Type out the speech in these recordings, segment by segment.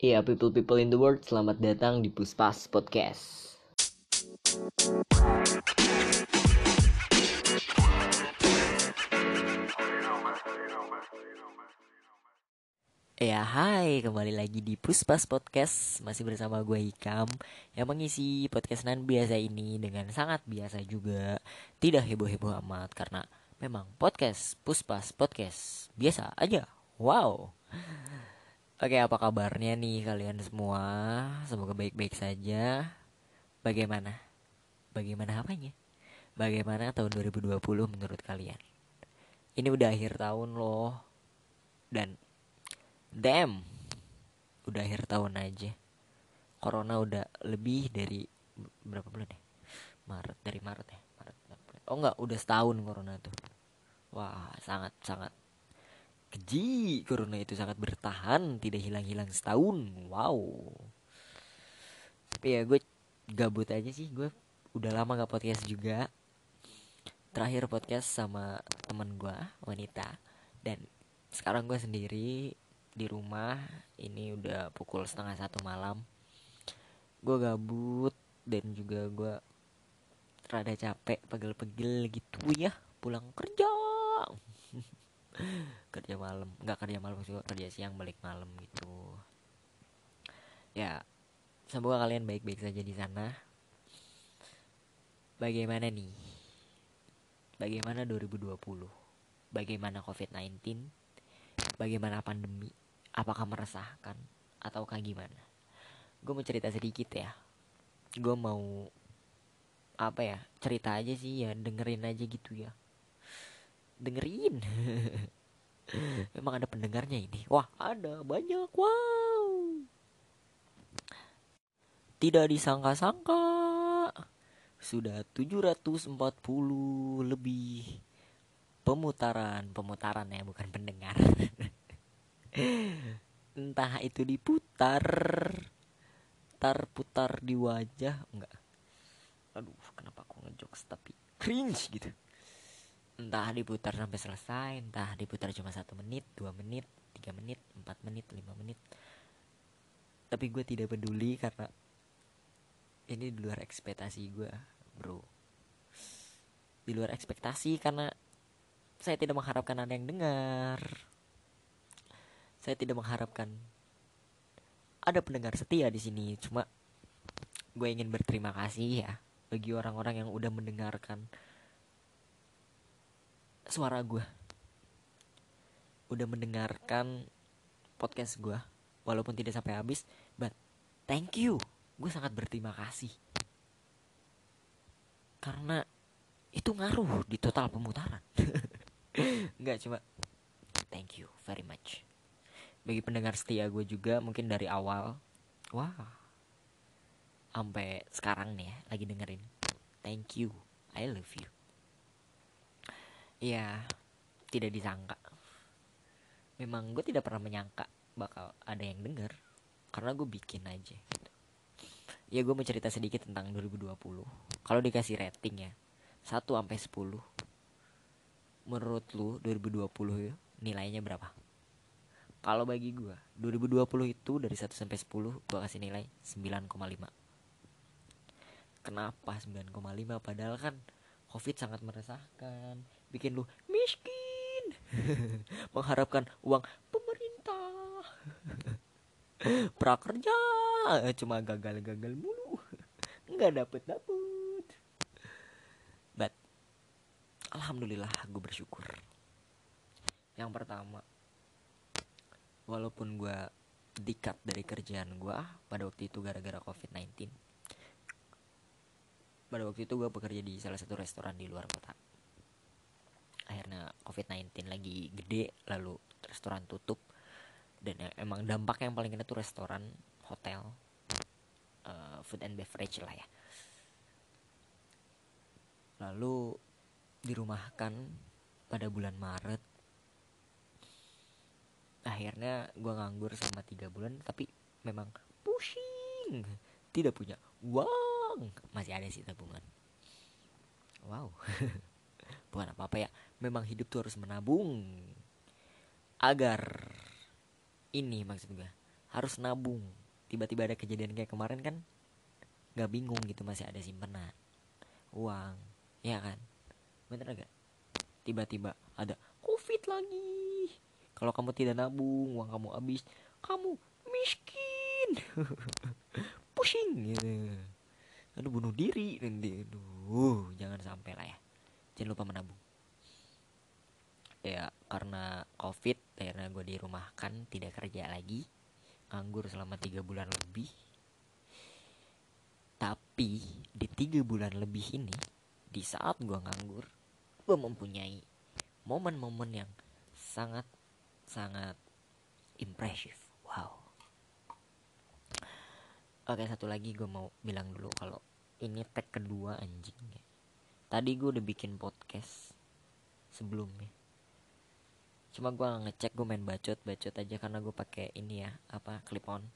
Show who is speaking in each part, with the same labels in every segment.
Speaker 1: Iya, people-people in the world, selamat datang di Puspas Podcast. Ya, hai, kembali lagi di Puspas Podcast. Masih bersama gue Hikam Yang mengisi podcastan biasa ini dengan sangat biasa juga. Tidak heboh-heboh amat Karena memang podcast Puspas Podcast Biasa aja, wow Oke, apa kabarnya nih kalian semua? Semoga baik-baik saja. Bagaimana? Bagaimana apanya? Bagaimana tahun 2020 menurut kalian? Ini udah akhir tahun loh. Dan damn, udah akhir tahun aja. Corona udah lebih dari berapa bulan ya? Maret dari Maret ya. Maret, Maret. Oh enggak, udah setahun corona tuh. Wah, sangat sangat keji corona itu sangat bertahan tidak hilang-hilang setahun. Wow. Tapi ya gue gabut aja sih. Gue udah lama gak podcast juga. Terakhir podcast sama teman gue wanita. Dan sekarang gue sendiri di rumah. Ini udah pukul setengah satu malam. Gue gabut dan juga gue rada capek pegel-pegel gitu ya. Pulang kerja kerja malam. Nggak kerja malam sih kerja siang balik malam gitu. Ya semoga kalian baik-baik saja di sana. Bagaimana nih? Bagaimana 2020 bagaimana covid-19 bagaimana pandemi? Apakah meresahkan? Ataukah gimana? Gue mau cerita sedikit ya. Gue mau apa ya cerita aja sih ya. Dengerin aja gitu ya dengerin Memang ada pendengarnya ini. Wah, ada banyak. Wow. Tidak disangka-sangka sudah 740 lebih pemutaran, pemutaran ya, bukan pendengar. Entah itu diputar, terputar di wajah enggak. Aduh, kenapa aku ngejokes tapi cringe gitu entah diputar sampai selesai entah diputar cuma satu menit dua menit tiga menit empat menit lima menit. Tapi gue tidak peduli karena ini di luar ekspektasi gue bro. Di luar ekspektasi karena saya tidak mengharapkan ada yang dengar. Saya tidak mengharapkan ada pendengar setia di sini. Cuma gue ingin berterima kasih ya bagi orang-orang yang udah mendengarkan suara gue udah mendengarkan podcast gue walaupun tidak sampai habis but thank you. Gue sangat berterima kasih. Karena itu ngaruh di total pemutaran. Nggak cuma thank you very much. Bagi pendengar setia gue juga mungkin dari awal wah sampai sekarang nih ya lagi dengerin. Thank you. I love you ya tidak disangka. Memang gue tidak pernah menyangka bakal ada yang denger karena gue bikin aja. Gitu. ya gue mau cerita sedikit tentang 2020 kalau dikasih rating ya 1 sampai 10 menurut lu 2020 ya nilainya berapa? Kalau bagi gue 2020 itu dari 1 sampai 10 gue kasih nilai 9,5 kenapa 9,5 padahal kan covid sangat meresahkan bikin lu miskin. Mengharapkan uang pemerintah. Prakerja. Cuma gagal-gagal mulu. Nggak dapet dapet but alhamdulillah gue bersyukur. Yang pertama walaupun gue dikat dari kerjaan gue pada waktu itu gara-gara covid-19 pada waktu itu gue bekerja di salah satu restoran di luar kota covid-19 lagi gede lalu restoran tutup dan ya, emang dampak yang paling kena tuh restoran hotel uh, food and beverage lah ya. Lalu dirumahkan pada bulan Maret. Akhirnya gue nganggur selama tiga bulan tapi memang pusing. Tidak punya uang. Masih ada sih tabungan. Wow bukan apa apa ya. Memang hidup tuh harus menabung. Agar ini maksud gue harus nabung. Tiba-tiba ada kejadian kayak kemarin kan nggak bingung gitu masih ada simpenan uang ya kan? Bener gak tiba-tiba ada covid lagi. Kalau kamu tidak nabung uang kamu habis kamu miskin. Pusing gitu. Aduh bunuh diri nanti. Aduh jangan sampai lah ya jangan lupa menabung. Ya karena covid karena gue dirumahkan tidak kerja lagi nganggur selama tiga bulan lebih. Tapi di tiga bulan lebih ini di saat gue nganggur gue mempunyai momen-momen yang sangat sangat impresif. Wow. Oke satu lagi gue mau bilang dulu kalau ini tag kedua anjing tadi gue udah bikin podcast sebelumnya. Cuma gue ngecek gue main bacot bacot aja karena gue pakai ini ya apa clip on.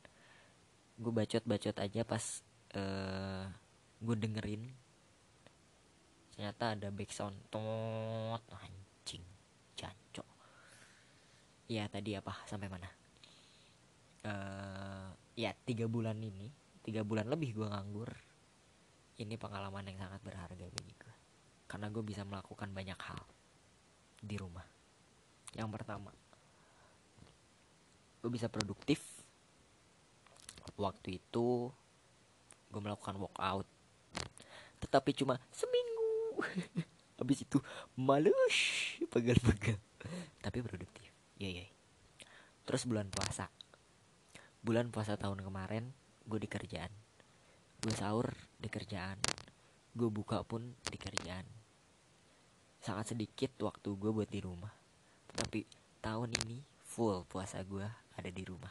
Speaker 1: Gue bacot bacot aja pas uh, gue dengerin. Ternyata ada back sound tot anjing jancok. Ya tadi apa? Sampai mana? Uh, ya tiga bulan ini tiga bulan lebih gue nganggur. Ini pengalaman yang sangat berharga bagi gue karena gue bisa melakukan banyak hal di rumah. Yang pertama gue bisa produktif. Waktu itu gue melakukan walkout tetapi cuma seminggu. Habis itu males pegal-pegal. Tapi produktif. Ya ya terus bulan puasa. Bulan puasa tahun kemarin gue di kerjaan. Gue sahur di kerjaan. Gue buka pun di kerjaan sangat sedikit waktu gue buat di rumah. Tapi tahun ini full puasa gue ada di rumah.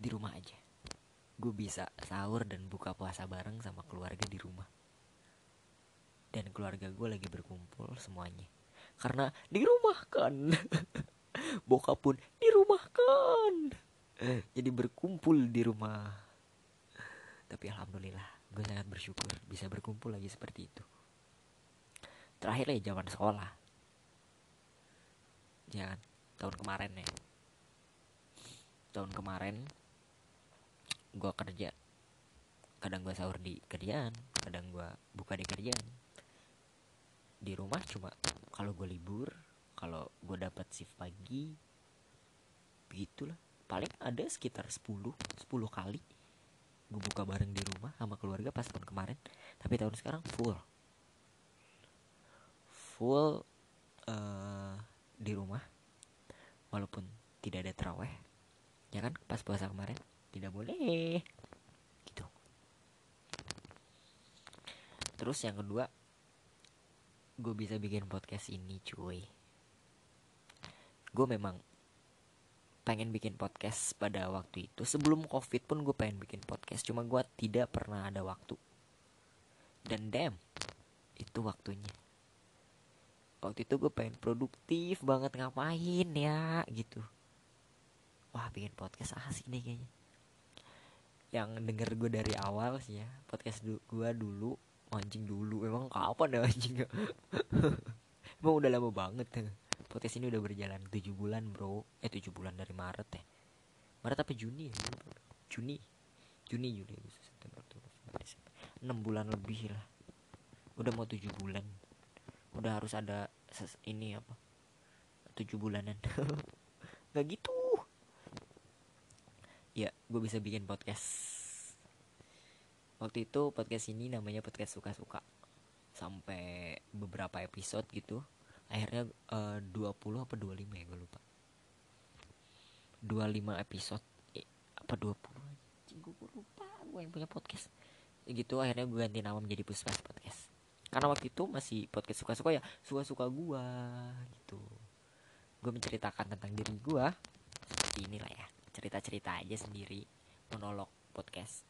Speaker 1: Di rumah aja. Gue bisa sahur dan buka puasa bareng sama keluarga di rumah. Dan keluarga gue lagi berkumpul semuanya. Karena di rumah kan bokap pun di rumah kan jadi berkumpul di rumah. Tapi alhamdulillah gue sangat bersyukur bisa berkumpul lagi seperti itu. Terakhir ya zaman sekolah. Jangan tahun kemarin ya. Tahun kemarin gue kerja. Kadang gue sahur di kerjaan kadang gue buka di kerjaan. Di rumah cuma kalau gue libur kalau gue dapat shift pagi begitulah. Paling ada sekitar 10 10 kali gue buka bareng di rumah sama keluarga pas tahun kemarin. Tapi tahun sekarang full. Full uh, di rumah. Walaupun tidak ada teraweh ya kan? Pas puasa kemarin. Tidak boleh. Gitu. Terus yang kedua gue bisa bikin podcast ini cuy. Gue memang pengen bikin podcast pada waktu itu. Sebelum covid pun gue pengen bikin podcast cuma gue tidak pernah ada waktu. Dan damn itu waktunya. Waktu itu gue pengen produktif banget ngapain ya gitu. Wah bikin podcast asik nih kayaknya. Yang denger gue dari awal sih ya podcast du gue dulu anjing dulu. Emang kapan ya anjing emang udah lama banget ya. Podcast ini udah berjalan tujuh bulan bro. Eh tujuh bulan dari Maret ya. Maret apa Juni ya? Juni. Juni Juli September enam bulan lebih lah. Udah mau tujuh bulan. Udah harus ada ini apa? Tujuh bulanan. Nggak gitu. Ya gue bisa bikin podcast. Waktu itu podcast ini namanya podcast suka-suka. Sampai beberapa episode gitu akhirnya eh, uh, 20 apa 25 ya gue lupa. 25 episode eh, apa 20 anjing gue lupa gue yang punya podcast. Gitu akhirnya gue ganti nama menjadi Puspas Podcast. Karena waktu itu masih podcast suka-suka ya suka-suka gue gitu. Gue menceritakan tentang diri gue seperti inilah ya cerita-cerita aja sendiri monolog podcast.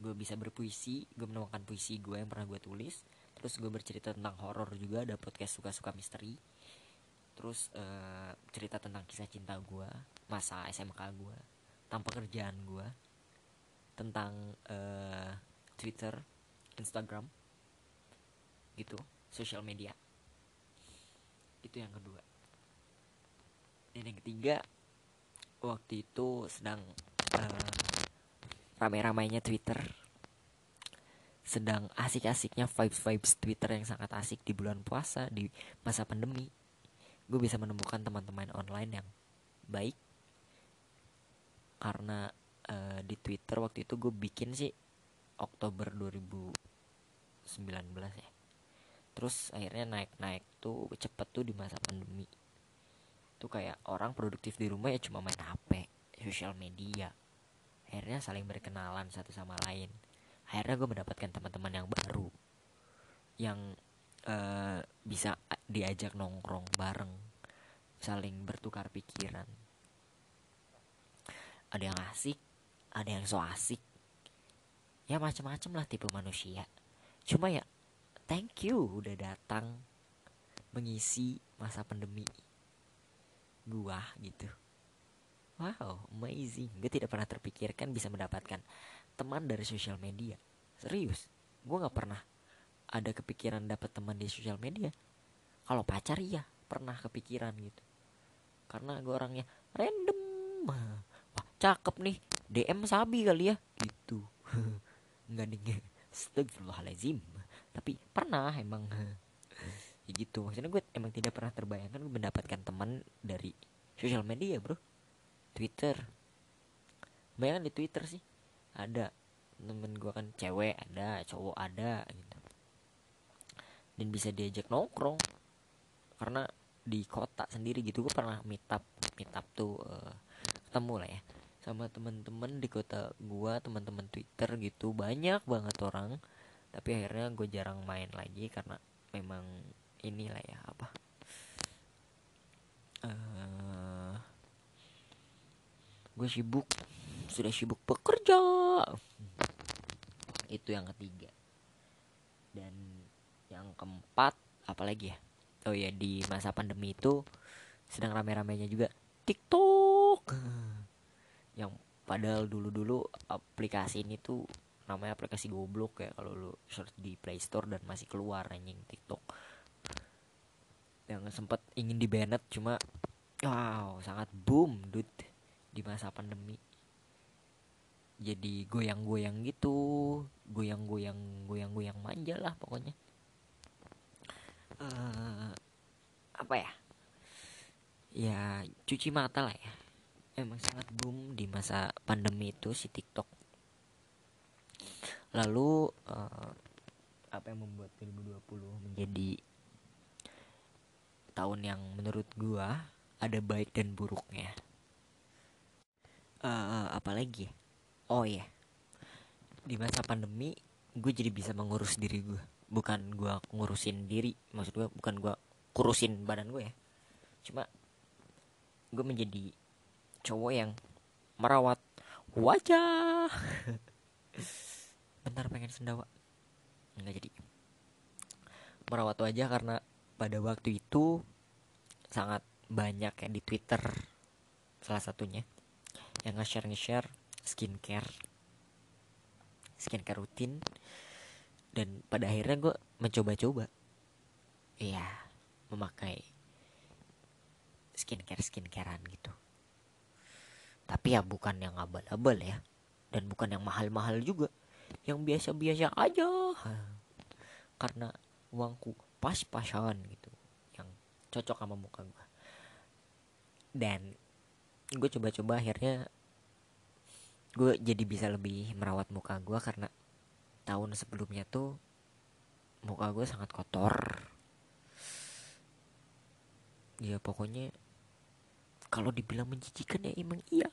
Speaker 1: Gue bisa berpuisi gue menemukan puisi gue yang pernah gue tulis terus gue bercerita tentang horor juga ada podcast suka-suka misteri. Terus uh, cerita tentang kisah cinta gue masa SMK gue tanpa kerjaan gue tentang uh, Twitter Instagram gitu sosial media. Itu yang kedua. Dan yang ketiga waktu itu sedang uh, ramai-ramainya Twitter sedang asik-asiknya vibes-vibes Twitter yang sangat asik di bulan puasa di masa pandemi. Gue bisa menemukan teman-teman online yang baik. Karena uh, di Twitter waktu itu gue bikin sih Oktober 2019 ya. Terus akhirnya naik-naik tuh cepet tuh di masa pandemi. Tuh kayak orang produktif di rumah ya cuma main HP sosial media. Akhirnya saling berkenalan satu sama lain akhirnya gue mendapatkan teman-teman yang baru. Yang uh, bisa diajak nongkrong bareng. Saling bertukar pikiran. Ada yang asik ada yang so asik. Ya macam-macam lah tipe manusia. Cuma ya thank you udah datang mengisi masa pandemi gua gitu. Wow amazing. Gue tidak pernah terpikirkan bisa mendapatkan teman dari sosial media. Serius gue nggak pernah ada kepikiran dapat teman di sosial media. Kalau pacar iya pernah kepikiran gitu. Karena gue orangnya random. Wah cakep nih DM sabi kali ya gitu. Nggak nih Astagfirullahaladzim. Tapi pernah emang. Ya gitu maksudnya gue emang tidak pernah terbayangkan gue mendapatkan teman dari sosial media bro. Twitter. Bayangkan di Twitter sih ada temen gue kan cewek ada cowok ada gitu. Dan bisa diajak nongkrong karena di kota sendiri gitu gue pernah meet up meet up tuh uh, ketemu lah ya sama temen-temen di kota gue teman-teman Twitter gitu banyak banget orang. Tapi akhirnya gue jarang main lagi karena memang inilah ya apa uh, gue sibuk sudah sibuk bekerja. Itu yang ketiga. Dan yang keempat apalagi ya? Oh ya di masa pandemi itu sedang rame-ramenya juga TikTok. Yang padahal dulu-dulu aplikasi ini tuh namanya aplikasi goblok ya kalau lu search di Play Store dan masih keluar anjing TikTok. Yang sempat ingin di banned cuma wow sangat boom dude di masa pandemi jadi goyang-goyang gitu goyang-goyang goyang-goyang manja lah pokoknya. Uh, apa ya? Ya cuci mata lah ya. Emang sangat boom di masa pandemi itu si TikTok. Lalu uh, apa yang membuat 2020 menjadi tahun yang menurut gua ada baik dan buruknya? Uh, apalagi oh ya di masa pandemi gue jadi bisa mengurus diri gue bukan gue ngurusin diri maksud gue bukan gue kurusin badan gue ya. Cuma gue menjadi cowok yang merawat wajah. Bentar pengen sendawa. Nggak jadi. Merawat wajah karena pada waktu itu sangat banyak ya di Twitter salah satunya yang nge-share nge-share skincare skincare rutin. Dan pada akhirnya gue mencoba-coba. Iya memakai skincare skincarean gitu. Tapi ya bukan yang abal-abal ya. Dan bukan yang mahal-mahal juga. Yang biasa-biasa aja. Karena uangku pas-pasan gitu. Yang cocok sama muka gue dan gue coba-coba akhirnya gue jadi bisa lebih merawat muka gue karena tahun sebelumnya tuh muka gue sangat kotor ya pokoknya kalau dibilang menjijikan ya emang iya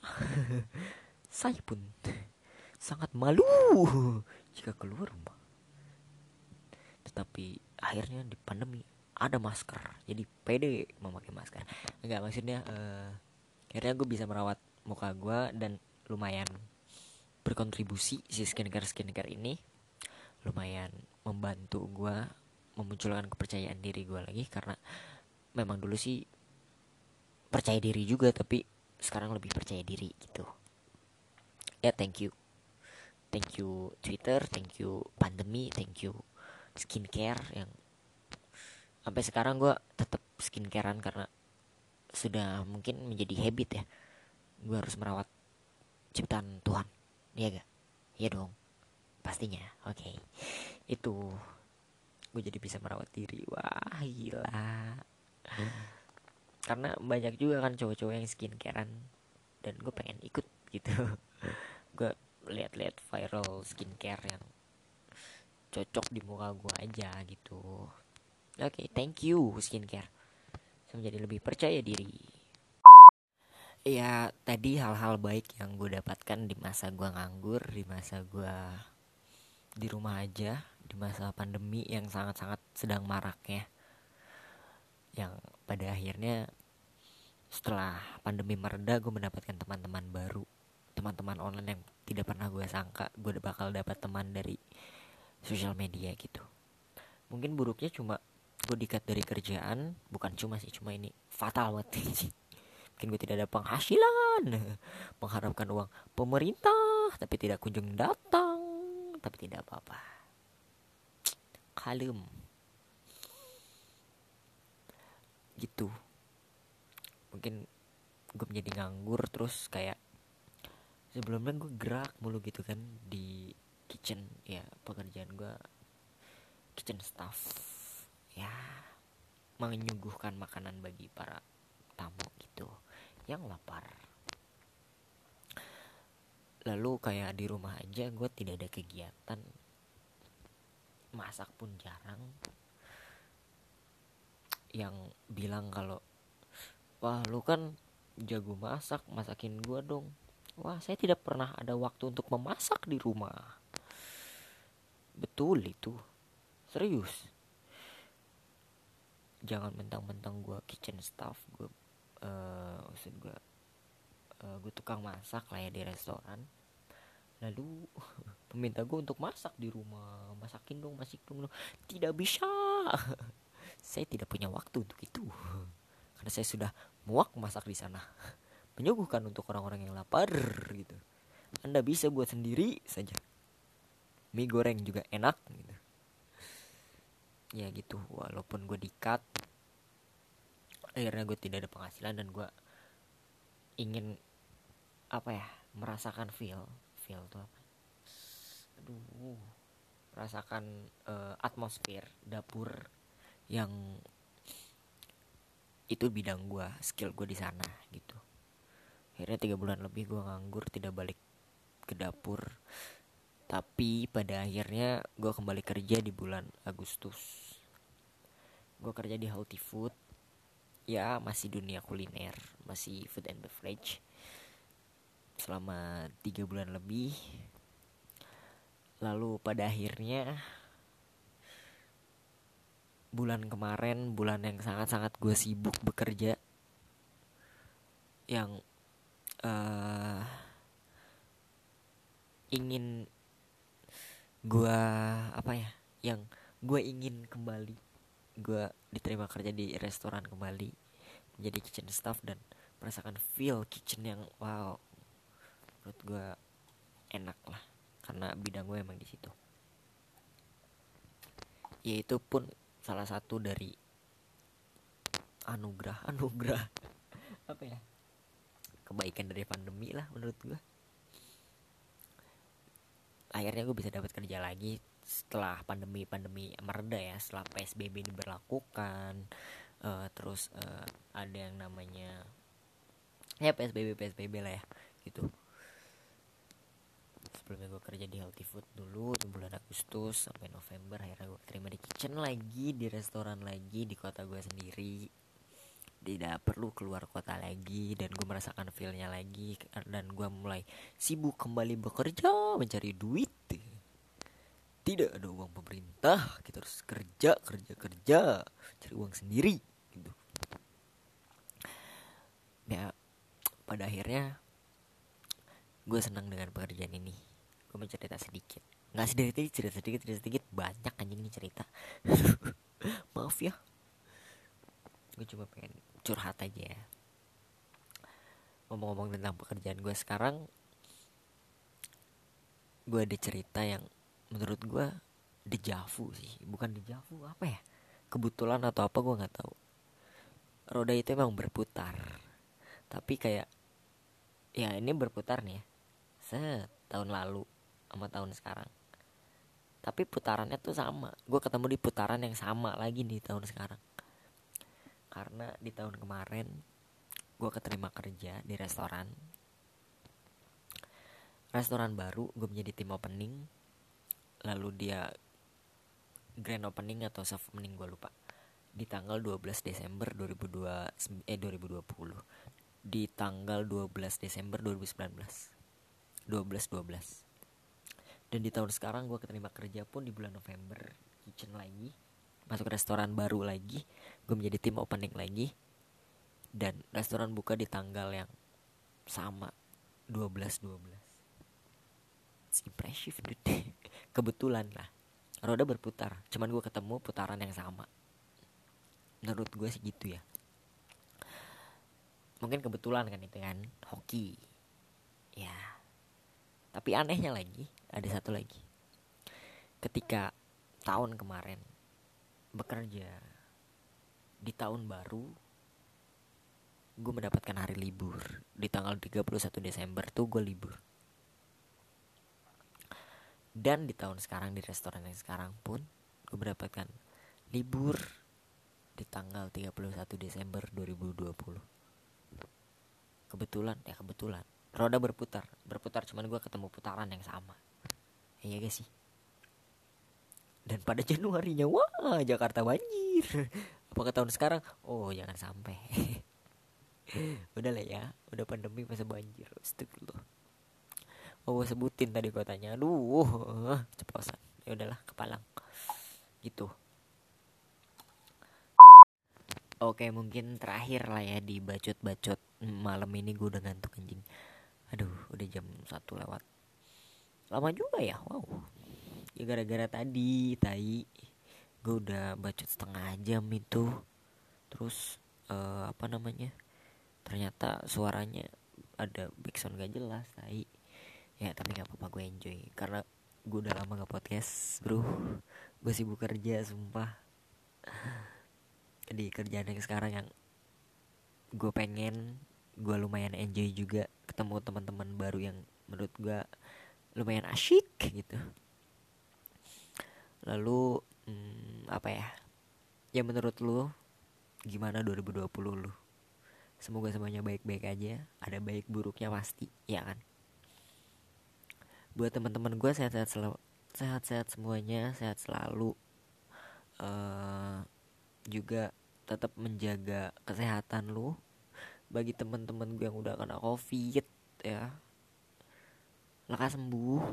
Speaker 1: saya pun sangat malu jika keluar rumah. Tetapi akhirnya di pandemi ada masker, jadi pede memakai masker. Enggak maksudnya uh, akhirnya gue bisa merawat muka gue dan lumayan berkontribusi si skincare skincare ini lumayan membantu gue memunculkan kepercayaan diri gue lagi karena memang dulu sih percaya diri juga tapi sekarang lebih percaya diri gitu. Ya thank you. Thank you Twitter thank you pandemi thank you skincare yang sampai sekarang gue tetap skincarean karena sudah mungkin menjadi habit ya. Gue harus merawat ciptaan Tuhan iya gak? Iya dong. Pastinya oke. Okay. itu gue jadi bisa merawat diri. Wah gila. Karena banyak juga kan cowok-cowok yang skincarean dan gue pengen ikut gitu. Gue lihat-lihat viral skincare yang cocok di muka gue aja gitu. Oke okay, thank you skincare. Saya menjadi lebih percaya diri ya tadi hal-hal baik yang gue dapatkan di masa gue nganggur di masa gue di rumah aja di masa pandemi yang sangat-sangat sedang maraknya yang pada akhirnya setelah pandemi mereda gue mendapatkan teman-teman baru. Teman-teman online yang tidak pernah gue sangka gue bakal dapat teman dari sosial media gitu. Mungkin buruknya cuma gue dikat dari kerjaan bukan cuma sih cuma ini fatal banget mungkin gue tidak ada penghasilan. Mengharapkan uang pemerintah tapi tidak kunjung datang. Tapi tidak apa-apa. Kalem. Gitu. Mungkin gue menjadi nganggur terus kayak sebelumnya gue gerak mulu gitu kan di kitchen. Ya pekerjaan gue kitchen staff. Ya menyuguhkan makanan bagi para tamu gitu yang lapar. Lalu kayak di rumah aja gue tidak ada kegiatan. Masak pun jarang. Yang bilang kalau wah lu kan jago masak masakin gua dong. Wah saya tidak pernah ada waktu untuk memasak di rumah. Betul itu. Serius. Jangan mentang-mentang gua kitchen staff gua uh, maksud gua uh, gua tukang masak lah ya di restoran. Lalu meminta gue untuk masak di rumah. Masakin dong masak dong tidak bisa. Saya tidak punya waktu untuk itu. Karena saya sudah muak masak di sana. Menyuguhkan untuk orang-orang yang lapar gitu. Anda bisa buat sendiri saja. Mie goreng juga enak gitu. Ya gitu walaupun gue dikat akhirnya gue tidak ada penghasilan dan gue ingin apa ya merasakan feel feel tuh apa? Aduh merasakan uh, atmosfer dapur yang itu bidang gue skill gue di sana gitu. Akhirnya tiga bulan lebih gue nganggur tidak balik ke dapur. Tapi pada akhirnya gue kembali kerja di bulan Agustus. Gue kerja di healthy food ya masih dunia kuliner masih food and beverage. Selama tiga bulan lebih. Lalu pada akhirnya bulan kemarin bulan yang sangat-sangat gue sibuk bekerja yang uh, ingin gue apa ya yang gue ingin kembali gue diterima kerja di restoran kembali menjadi kitchen staff dan merasakan feel kitchen yang wow menurut gue enak lah karena bidang gue emang di situ. Yaitu pun salah satu dari anugerah anugerah apa ya kebaikan dari pandemi lah menurut gue akhirnya gue bisa dapat kerja lagi setelah pandemi pandemi mereda ya setelah psbb diberlakukan uh, terus uh, ada yang namanya ya psbb psbb lah ya gitu. Sebelumnya gue kerja di healthy food dulu di bulan Agustus sampai November akhirnya gue terima di kitchen lagi di restoran lagi di kota gue sendiri. Tidak perlu keluar kota lagi dan gue merasakan feelnya lagi dan gue mulai sibuk kembali bekerja mencari duit tidak ada uang pemerintah kita harus kerja kerja kerja cari uang sendiri gitu. Ya pada akhirnya gue senang dengan pekerjaan ini. Gue mau cerita sedikit. Nggak sedikit cerita sedikit cerita sedikit. Banyak anjing nih cerita. Maaf ya. Gue cuma pengen curhat aja ya. Ngomong-ngomong tentang pekerjaan gue sekarang gue ada cerita yang menurut gue dejavu sih. Bukan dejavu apa ya? Kebetulan atau apa gue nggak tahu. Roda itu emang berputar. Tapi kayak ya ini berputar nih ya. Set tahun lalu sama tahun sekarang. Tapi putarannya tuh sama. Gue ketemu di putaran yang sama lagi di tahun sekarang. Karena di tahun kemarin gue keterima kerja di restoran. Restoran baru gue menjadi tim opening lalu dia grand opening atau soft opening gue lupa. Di tanggal 12 Desember 2002 eh 2020 di tanggal 12 Desember 2019 12 12 dan di tahun sekarang gue keterima kerja pun di bulan November. Kitchen lagi. Masuk restoran baru lagi. Gue menjadi tim opening lagi. Dan restoran buka di tanggal yang sama. 12 12 It's impressive dude kebetulan lah roda berputar cuman gue ketemu putaran yang sama. Menurut gue sih gitu ya. Mungkin kebetulan kan itu kan hoki. Ya tapi anehnya lagi ada satu lagi. Ketika tahun kemarin bekerja di tahun baru gue mendapatkan hari libur. Di tanggal 31 Desember tuh gue libur dan di tahun sekarang di restoran yang sekarang pun gue mendapatkan libur di tanggal 31 Desember 2020 kebetulan ya kebetulan roda berputar berputar cuman gue ketemu putaran yang sama. Iya gak sih? Dan pada Januarinya wah Jakarta banjir. Apakah tahun sekarang? Oh jangan sampai. Udah lah ya udah pandemi masa banjir loh oh sebutin tadi kotanya. Aduh ceplosan. Ya udahlah kepalang. Gitu. Oke mungkin terakhir lah ya di bacot-bacot malam ini gue udah ngantuk anjing. Aduh udah jam satu lewat. Lama juga ya? Wow. Ya gara-gara tadi tai. Gue udah bacot setengah jam itu. Terus uh, apa namanya? Ternyata suaranya ada backsound gak jelas tai Ya tapi gak apa-apa gue enjoy. Karena gue udah lama gak podcast bro. Gue sibuk kerja sumpah. Di kerjaan yang sekarang yang gue pengen gue lumayan enjoy juga ketemu teman-teman baru yang menurut gue lumayan asyik gitu. Lalu hmm, apa ya? Ya menurut lu gimana 2020 lu? Semoga semuanya baik-baik aja. Ada baik buruknya pasti ya kan buat teman-teman gue sehat-sehat selalu sehat-sehat semuanya sehat selalu. Uh, juga tetap menjaga kesehatan lu. Bagi teman-teman gue yang udah kena covid ya. Lekas sembuh.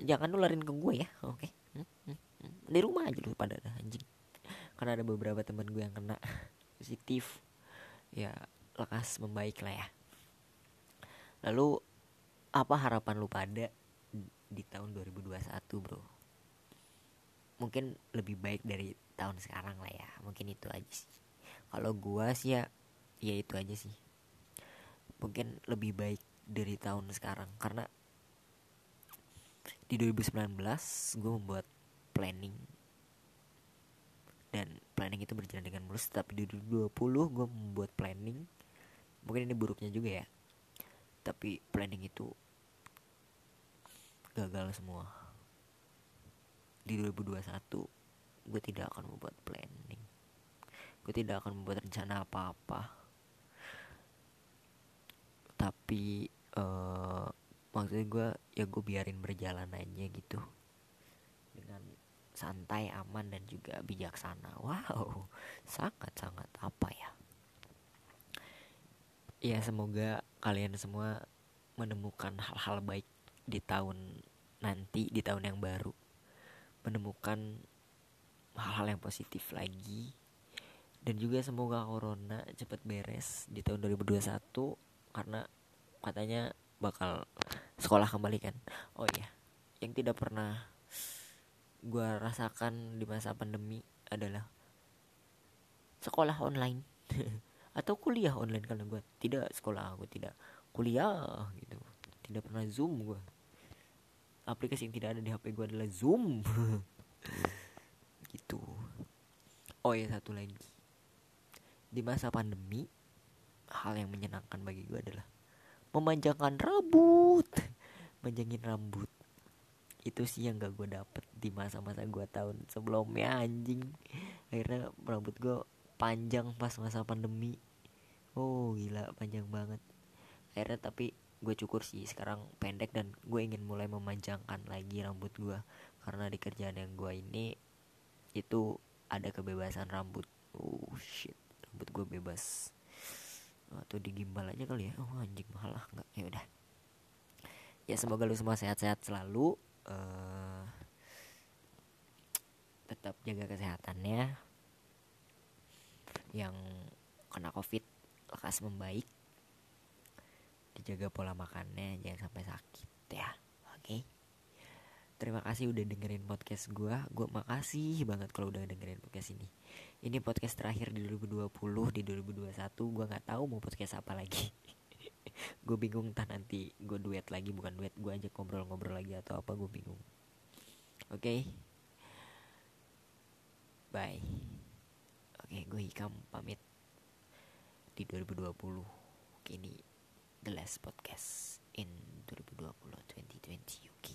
Speaker 1: Jangan nularin ke gue ya oke? Okay? Hmm, hmm, di rumah aja lu pada anjing. Karena ada beberapa teman gue yang kena positif. Ya lekas membaik lah ya. Lalu apa harapan lu pada di tahun 2021 bro? Mungkin lebih baik dari tahun sekarang lah ya. Mungkin itu aja sih. Kalau gua sih ya ya itu aja sih. Mungkin lebih baik dari tahun sekarang. Karena di 2019 gue membuat planning. Dan planning itu berjalan dengan mulus. Tapi di 2020 gue membuat planning. Mungkin ini buruknya juga ya tapi planning itu gagal semua. Di 2021 gue tidak akan membuat planning. Gue tidak akan membuat rencana apa-apa. Tapi uh, maksudnya gue ya gue biarin berjalan aja gitu. Dengan santai aman dan juga bijaksana. Wow sangat sangat apa ya ya semoga kalian semua menemukan hal-hal baik di tahun nanti di tahun yang baru. Menemukan hal-hal yang positif lagi. Dan juga semoga corona cepat beres di tahun 2021 karena katanya bakal sekolah kembali kan? Oh iya yang tidak pernah gue rasakan di masa pandemi adalah sekolah online atau kuliah online karena gue tidak sekolah gue tidak. Kuliah gitu. Tidak pernah zoom gue aplikasi yang tidak ada di HP gue adalah Zoom. Gitu. Oh ya satu lagi. Di masa pandemi hal yang menyenangkan bagi gue adalah memanjangkan rambut. Manjangin rambut. Itu sih yang gak gue dapet di masa-masa gue tahun sebelumnya anjing. Akhirnya rambut gue panjang pas masa pandemi. Oh gila panjang banget. Akhirnya tapi gue cukur sih sekarang pendek dan gue ingin mulai memanjangkan lagi rambut gue karena di kerjaan yang gue ini itu ada kebebasan rambut. Oh shit rambut gue bebas. Atau digimbal aja kali ya? Oh anjing malah nggak. Ya udah. Ya semoga lu semua sehat-sehat selalu uh, tetap jaga kesehatannya yang kena covid lekas membaik dijaga pola makannya jangan sampai sakit ya oke? Okay? terima kasih udah dengerin podcast gue gue makasih banget kalau udah dengerin podcast ini. Ini podcast terakhir di 2020 di 2021 gue nggak tahu mau podcast apa lagi. Gue bingung entah nanti gue duet lagi bukan duet. Gue aja ngobrol-ngobrol lagi atau apa gue bingung. Oke? Okay? bye oke gue hikam pamit. Di 2020 kini the last podcast in 2020 2020 oke oke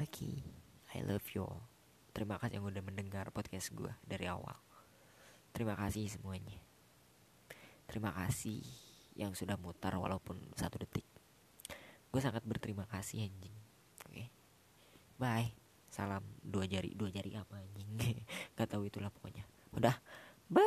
Speaker 1: okay. I love you all. Terima kasih yang udah mendengar podcast gue dari awal. Terima kasih semuanya. Terima kasih yang sudah mutar walaupun satu detik. Gue sangat berterima kasih anjing. Oke. Okay. bye. Salam dua jari dua jari apa anjing? Nggak tahu itulah pokoknya Bye.